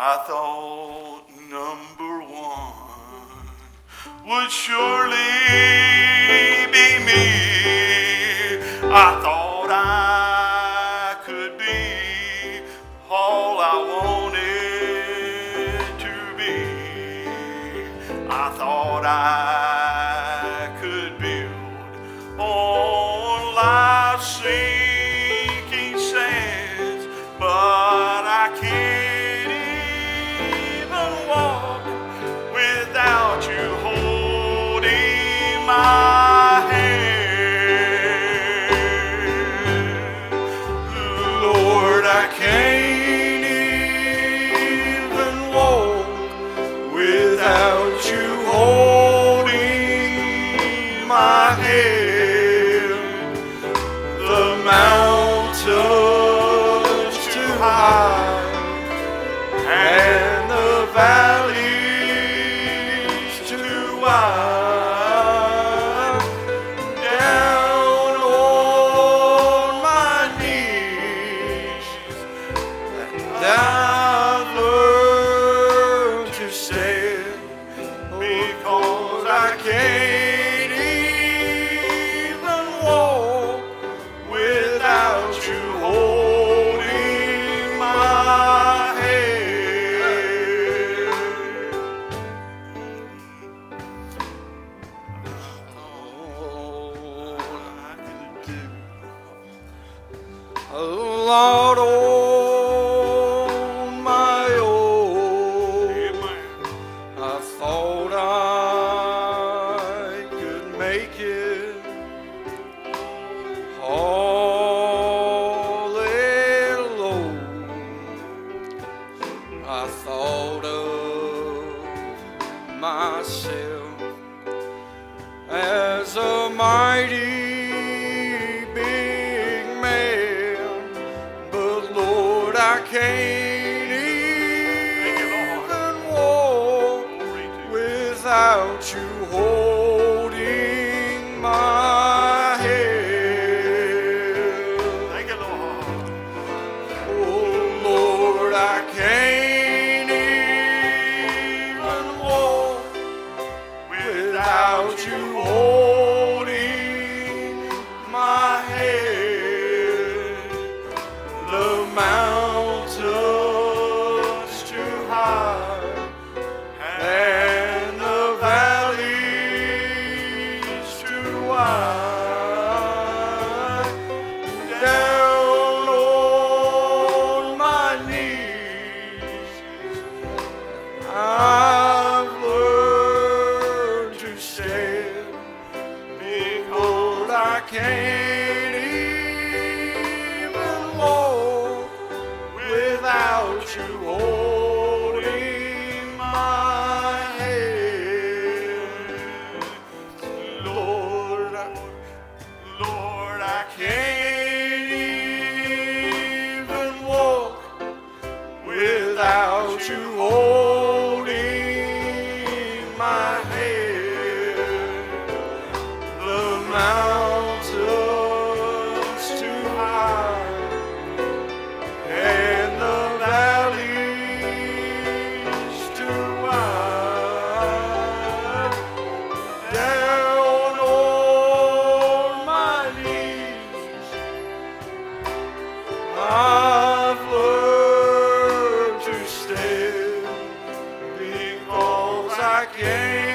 I thought number one would surely be me. I thought I could be all I wanted to be. I thought I could build on life's sinking and the valleys too wide. Lord, on my own, I thought I could make it all alone. I thought of myself as a mighty without you holding stand because I can't even walk without you holding my hand. Lord, Lord, I can't even walk without you holding a